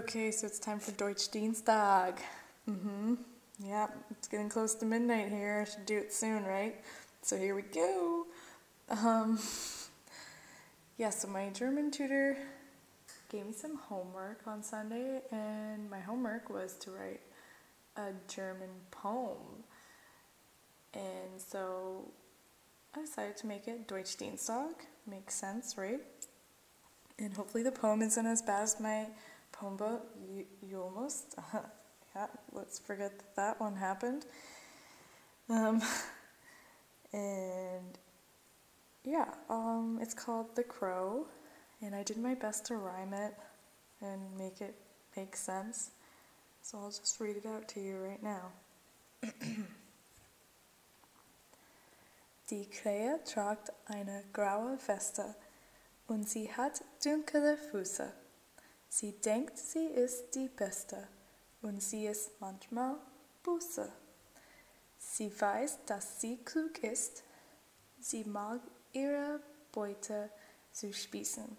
Okay, so it's time for Deutsch Dienstag. Mm-hmm. Yeah, it's getting close to midnight here. I should do it soon, right? So here we go. Um, yeah, so my German tutor gave me some homework on Sunday, and my homework was to write a German poem. And so I decided to make it Deutsch Dienstag. Makes sense, right? And hopefully the poem isn't as bad as my poem. You, you almost, uh, yeah, let's forget that that one happened. Um, and yeah, um, it's called The Crow, and I did my best to rhyme it and make it make sense. So I'll just read it out to you right now. Die Krähe tragt eine graue Weste und sie hat dunkle Füße. Sie denkt, sie ist die Beste und sie ist manchmal Buße. Sie weiß, dass sie klug ist. Sie mag ihre Beute zu spießen.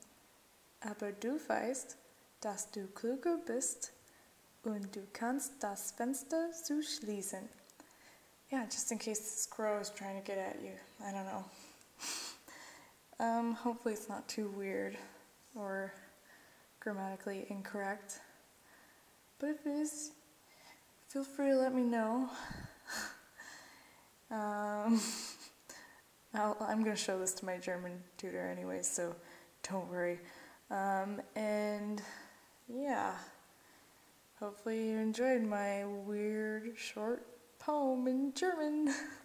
Aber du weißt, dass du klüger bist und du kannst das Fenster zuschließen. Yeah, just in case this crow is trying to get at you. I don't know. Um, hopefully it's not too weird or grammatically incorrect. But if it is, feel free to let me know. um, i am going to show this to my German tutor anyway, so don't worry. Um, and yeah, hopefully you enjoyed my weird short poem in German.